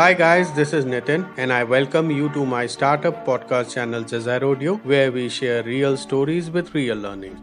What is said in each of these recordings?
Hi guys, this is Nitin and I welcome you to my startup podcast channel Jazair Audio where we share real stories with real learning.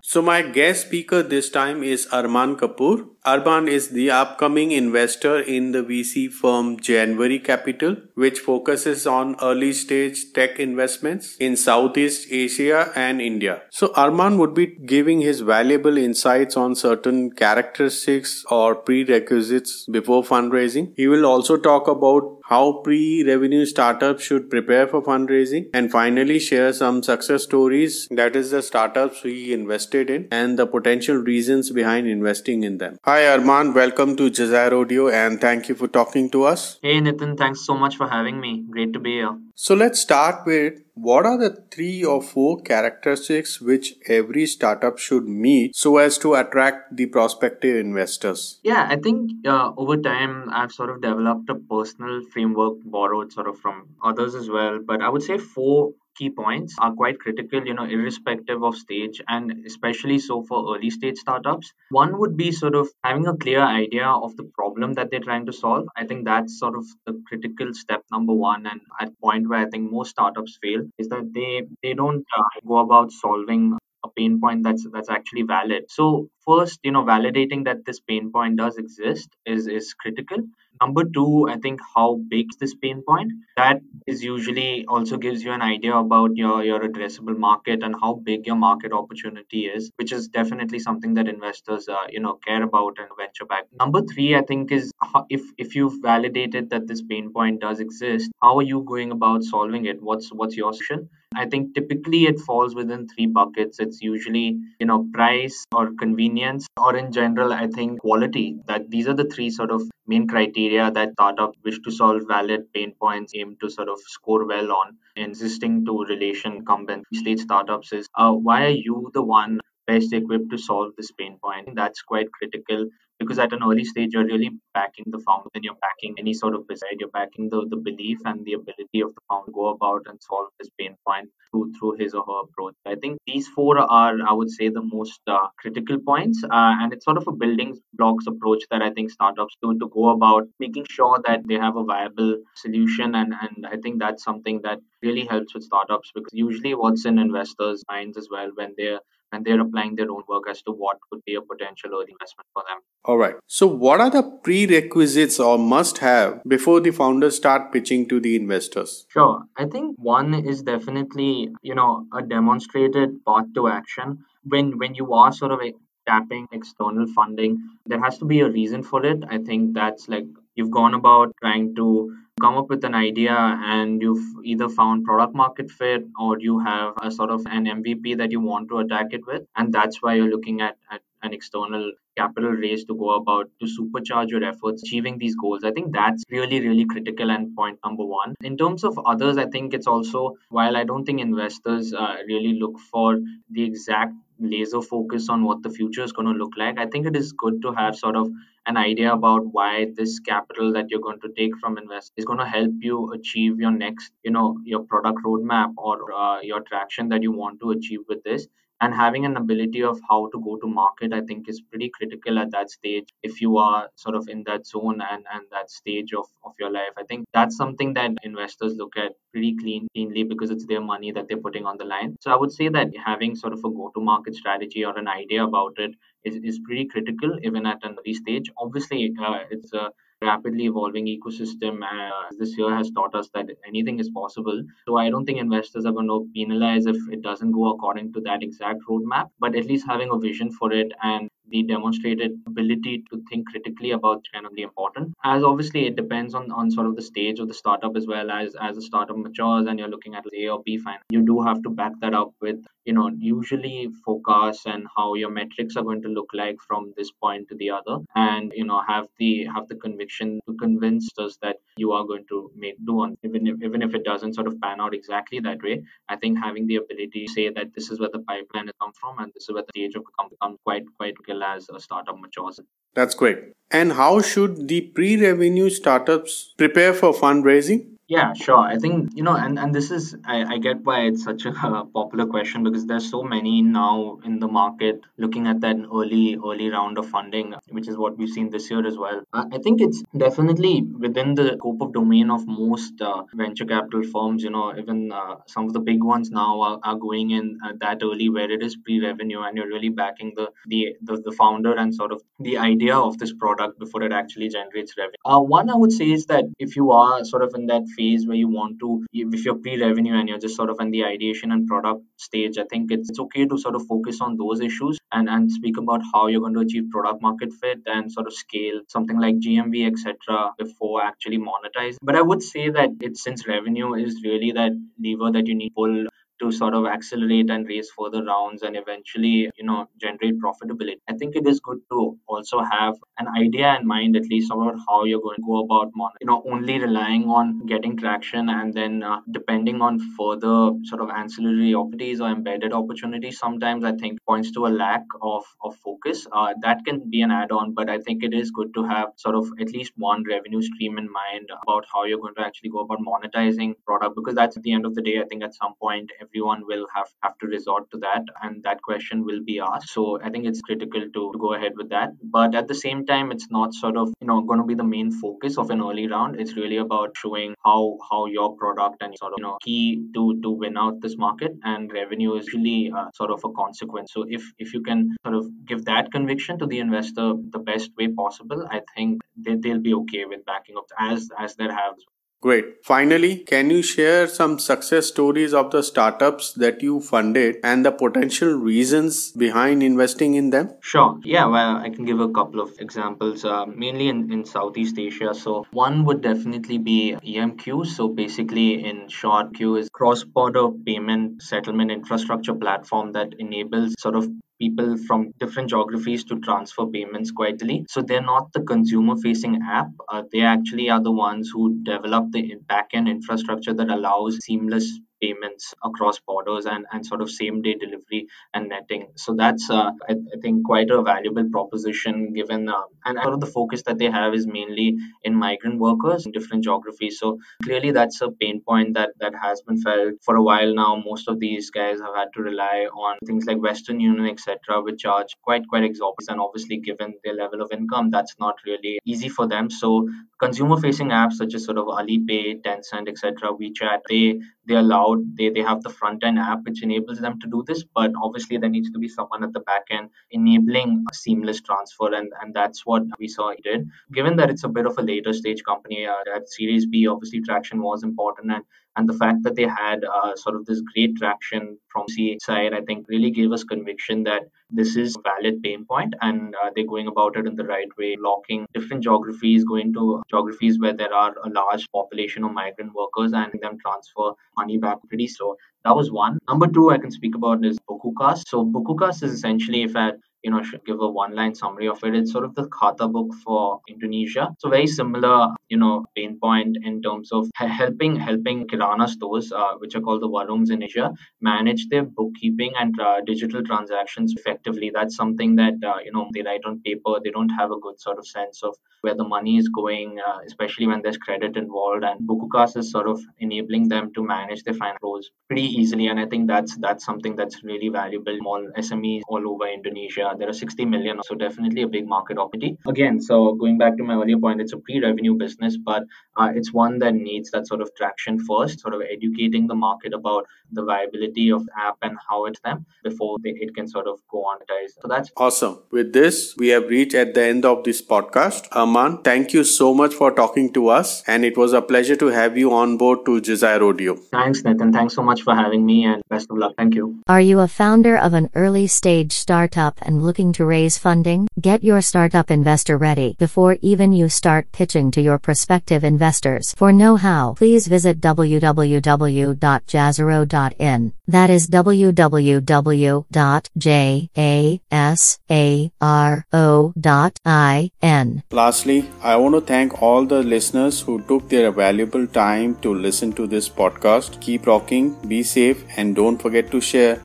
So my guest speaker this time is Arman Kapoor. Arman is the upcoming investor in the VC firm January Capital, which focuses on early stage tech investments in Southeast Asia and India. So Arman would be giving his valuable insights on certain characteristics or prerequisites before fundraising. He will also talk about how pre-revenue startups should prepare for fundraising and finally share some success stories that is the startups we invested in and the potential reasons behind investing in them. Hi Arman, welcome to Jazair Audio and thank you for talking to us. Hey Nitin, thanks so much for having me. Great to be here. So let's start with what are the three or four characteristics which every startup should meet so as to attract the prospective investors? Yeah, I think uh, over time I've sort of developed a personal framework borrowed sort of from others as well. But I would say four key points are quite critical, you know, irrespective of stage and especially so for early stage startups. One would be sort of having a clear idea of the problem that they're trying to solve. I think that's sort of the critical step number one. And at point where I think most startups fail is that they they don't uh, go about solving a pain point that's that's actually valid so first you know validating that this pain point does exist is is critical Number two, I think how big is this pain point? That is usually also gives you an idea about your, your addressable market and how big your market opportunity is, which is definitely something that investors, uh, you know, care about and venture back. Number three, I think, is if if you've validated that this pain point does exist, how are you going about solving it? What's what's your solution? I think typically it falls within three buckets. It's usually, you know, price or convenience, or in general, I think quality. That these are the three sort of main criteria that startups wish to solve valid pain points, aim to sort of score well on. Existing to relation incumbent stage startups is uh, why are you the one best equipped to solve this pain point? That's quite critical because at an early stage you're really backing the founder and you're backing any sort of beside you're backing the, the belief and the ability of the founder to go about and solve this pain point through through his or her approach. I think these four are i would say the most uh, critical points uh, and it's sort of a building blocks approach that i think startups do to go about making sure that they have a viable solution and and i think that's something that really helps with startups because usually what's in investors minds as well when they're and they're applying their own work as to what could be a potential early investment for them. All right. So, what are the prerequisites or must have before the founders start pitching to the investors? Sure. I think one is definitely, you know, a demonstrated path to action. When when you are sort of tapping external funding, there has to be a reason for it. I think that's like you've gone about trying to come up with an idea and you've either found product market fit or you have a sort of an MVP that you want to attack it with. And that's why you're looking at, at an external capital raise to go about to supercharge your efforts achieving these goals. I think that's really, really critical and point number one. In terms of others, I think it's also, while I don't think investors uh, really look for the exact laser focus on what the future is going to look like, I think it is good to have sort of an idea about why this capital that you're going to take from invest is going to help you achieve your next you know your product roadmap or uh, your traction that you want to achieve with this and having an ability of how to go to market i think is pretty critical at that stage if you are sort of in that zone and and that stage of, of your life. I think that's something that investors look at pretty clean cleanly because it's their money that they're putting on the line. So i would say that having sort of a go to market strategy or an idea about it is, is pretty critical even at an early stage. Obviously uh, it's a rapidly evolving ecosystem uh, this year has taught us that anything is possible. So I don't think investors are going to penalize if it doesn't go according to that exact roadmap, but at least having a vision for it and the demonstrated ability to think critically about kind of the important. As obviously it depends on on sort of the stage of the startup as well. As as the startup matures and you're looking at a or b fine. You do have to back that up with you know usually forecast and how your metrics are going to look like from this point to the other and you know have the have the conviction to convince us that you are going to make do on even if even if it doesn't sort of pan out exactly that way i think having the ability to say that this is where the pipeline has come from and this is where the stage of come, comes quite quite as a startup matures. That's great. And how should the pre-revenue startups prepare for fundraising Yeah, sure. I think, you know, and, and this is, I, I get why it's such a popular question because there's so many now in the market looking at that early, early round of funding, which is what we've seen this year as well. I, I think it's definitely within the scope of domain of most uh, venture capital firms, you know, even uh, some of the big ones now are, are going in uh, that early where it is pre-revenue and you're really backing the, the, the, the founder and sort of the idea of this product before it actually generates revenue. Uh, one I would say is that if you are sort of in that phase phase where you want to if you're pre-revenue and you're just sort of in the ideation and product stage i think it's, it's okay to sort of focus on those issues and and speak about how you're going to achieve product market fit and sort of scale something like gmv etc before actually monetize but i would say that it's since revenue is really that lever that you need to pull to sort of accelerate and raise further rounds and eventually you know generate profitability. I think it is good to also have an idea in mind at least about how you're going to go about mon- you know only relying on getting traction and then uh, depending on further sort of ancillary opportunities or embedded opportunities sometimes i think points to a lack of of focus. Uh, that can be an add-on but i think it is good to have sort of at least one revenue stream in mind about how you're going to actually go about monetizing product because that's at the end of the day i think at some point everyone will have, have to resort to that and that question will be asked. So I think it's critical to, to go ahead with that. But at the same time, it's not sort of, you know, going to be the main focus of an early round. It's really about showing how how your product and sort of, you know, key to to win out this market and revenue is really uh, sort of a consequence. So if if you can sort of give that conviction to the investor the best way possible, I think they, they'll be okay with backing up as as there have Great. Finally, can you share some success stories of the startups that you funded and the potential reasons behind investing in them? Sure. Yeah, well, I can give a couple of examples, uh, mainly in, in Southeast Asia. So, one would definitely be EMQ. So, basically, in short, Q is cross border payment settlement infrastructure platform that enables sort of people from different geographies to transfer payments quietly. So they're not the consumer facing app. Uh, they actually are the ones who develop the backend infrastructure that allows seamless payments across borders and, and sort of same day delivery and netting. So that's, uh, I, I, think, quite a valuable proposition given, uh, and sort of the focus that they have is mainly in migrant workers in different geographies. So clearly that's a pain point that, that has been felt for a while now. Most of these guys have had to rely on things like Western Union, etc., which charge quite, quite exorbitant. And obviously, given their level of income, that's not really easy for them. So consumer facing apps such as sort of Alipay, Tencent, etc., WeChat, they they allow they, they have the front end app which enables them to do this but obviously there needs to be someone at the back end enabling seamless transfer and and that's what we saw it did. Given that it's a bit of a later stage company uh, at series b obviously traction was important and and the fact that they had uh, sort of this great traction from C side, I think really gave us conviction that this is a valid pain point and uh, they're going about it in the right way, locking different geographies, going to geographies where there are a large population of migrant workers and them transfer money back pretty slow. That was one. Number two, I can speak about is BukuKas. So BukuKas is essentially if I you know should give a one line summary of it. It's sort of the Khatabook for indonesia. So very similar you know pain point in terms of helping helping kirana stores uh, which are called the warungs in asia manage their bookkeeping and uh, digital transactions effectively. That's something that uh, you know they write on paper. They don't have a good sort of sense of where the money is going uh, especially when there's credit involved. And BukuKas is sort of enabling them to manage their flows pretty easily. And i think that's that's something that's really valuable. Small smes all over indonesia Uh, there are 60 million, so definitely a big market opportunity. Again, so going back to my earlier point, it's a pre-revenue business, but uh, it's one that needs that sort of traction first, sort of educating the market about the viability of the app and how it's them before they, it can sort of go monetize. So that's awesome. With this, we have reached at the end of this podcast. Aman, thank you so much for talking to us, and it was a pleasure to have you on board to Desire Audio. Thanks, Nathan. Thanks so much for having me, and best of luck. Thank you. Are you a founder of an early stage startup and looking to raise funding? Get your startup investor ready before even you start pitching to your prospective investors. For know-how, please visit www.jazzaro.in. That is www.jasaro.in. Lastly, I want to thank all the listeners who took their valuable time to listen to this podcast. Keep rocking, be safe, and don't forget to share.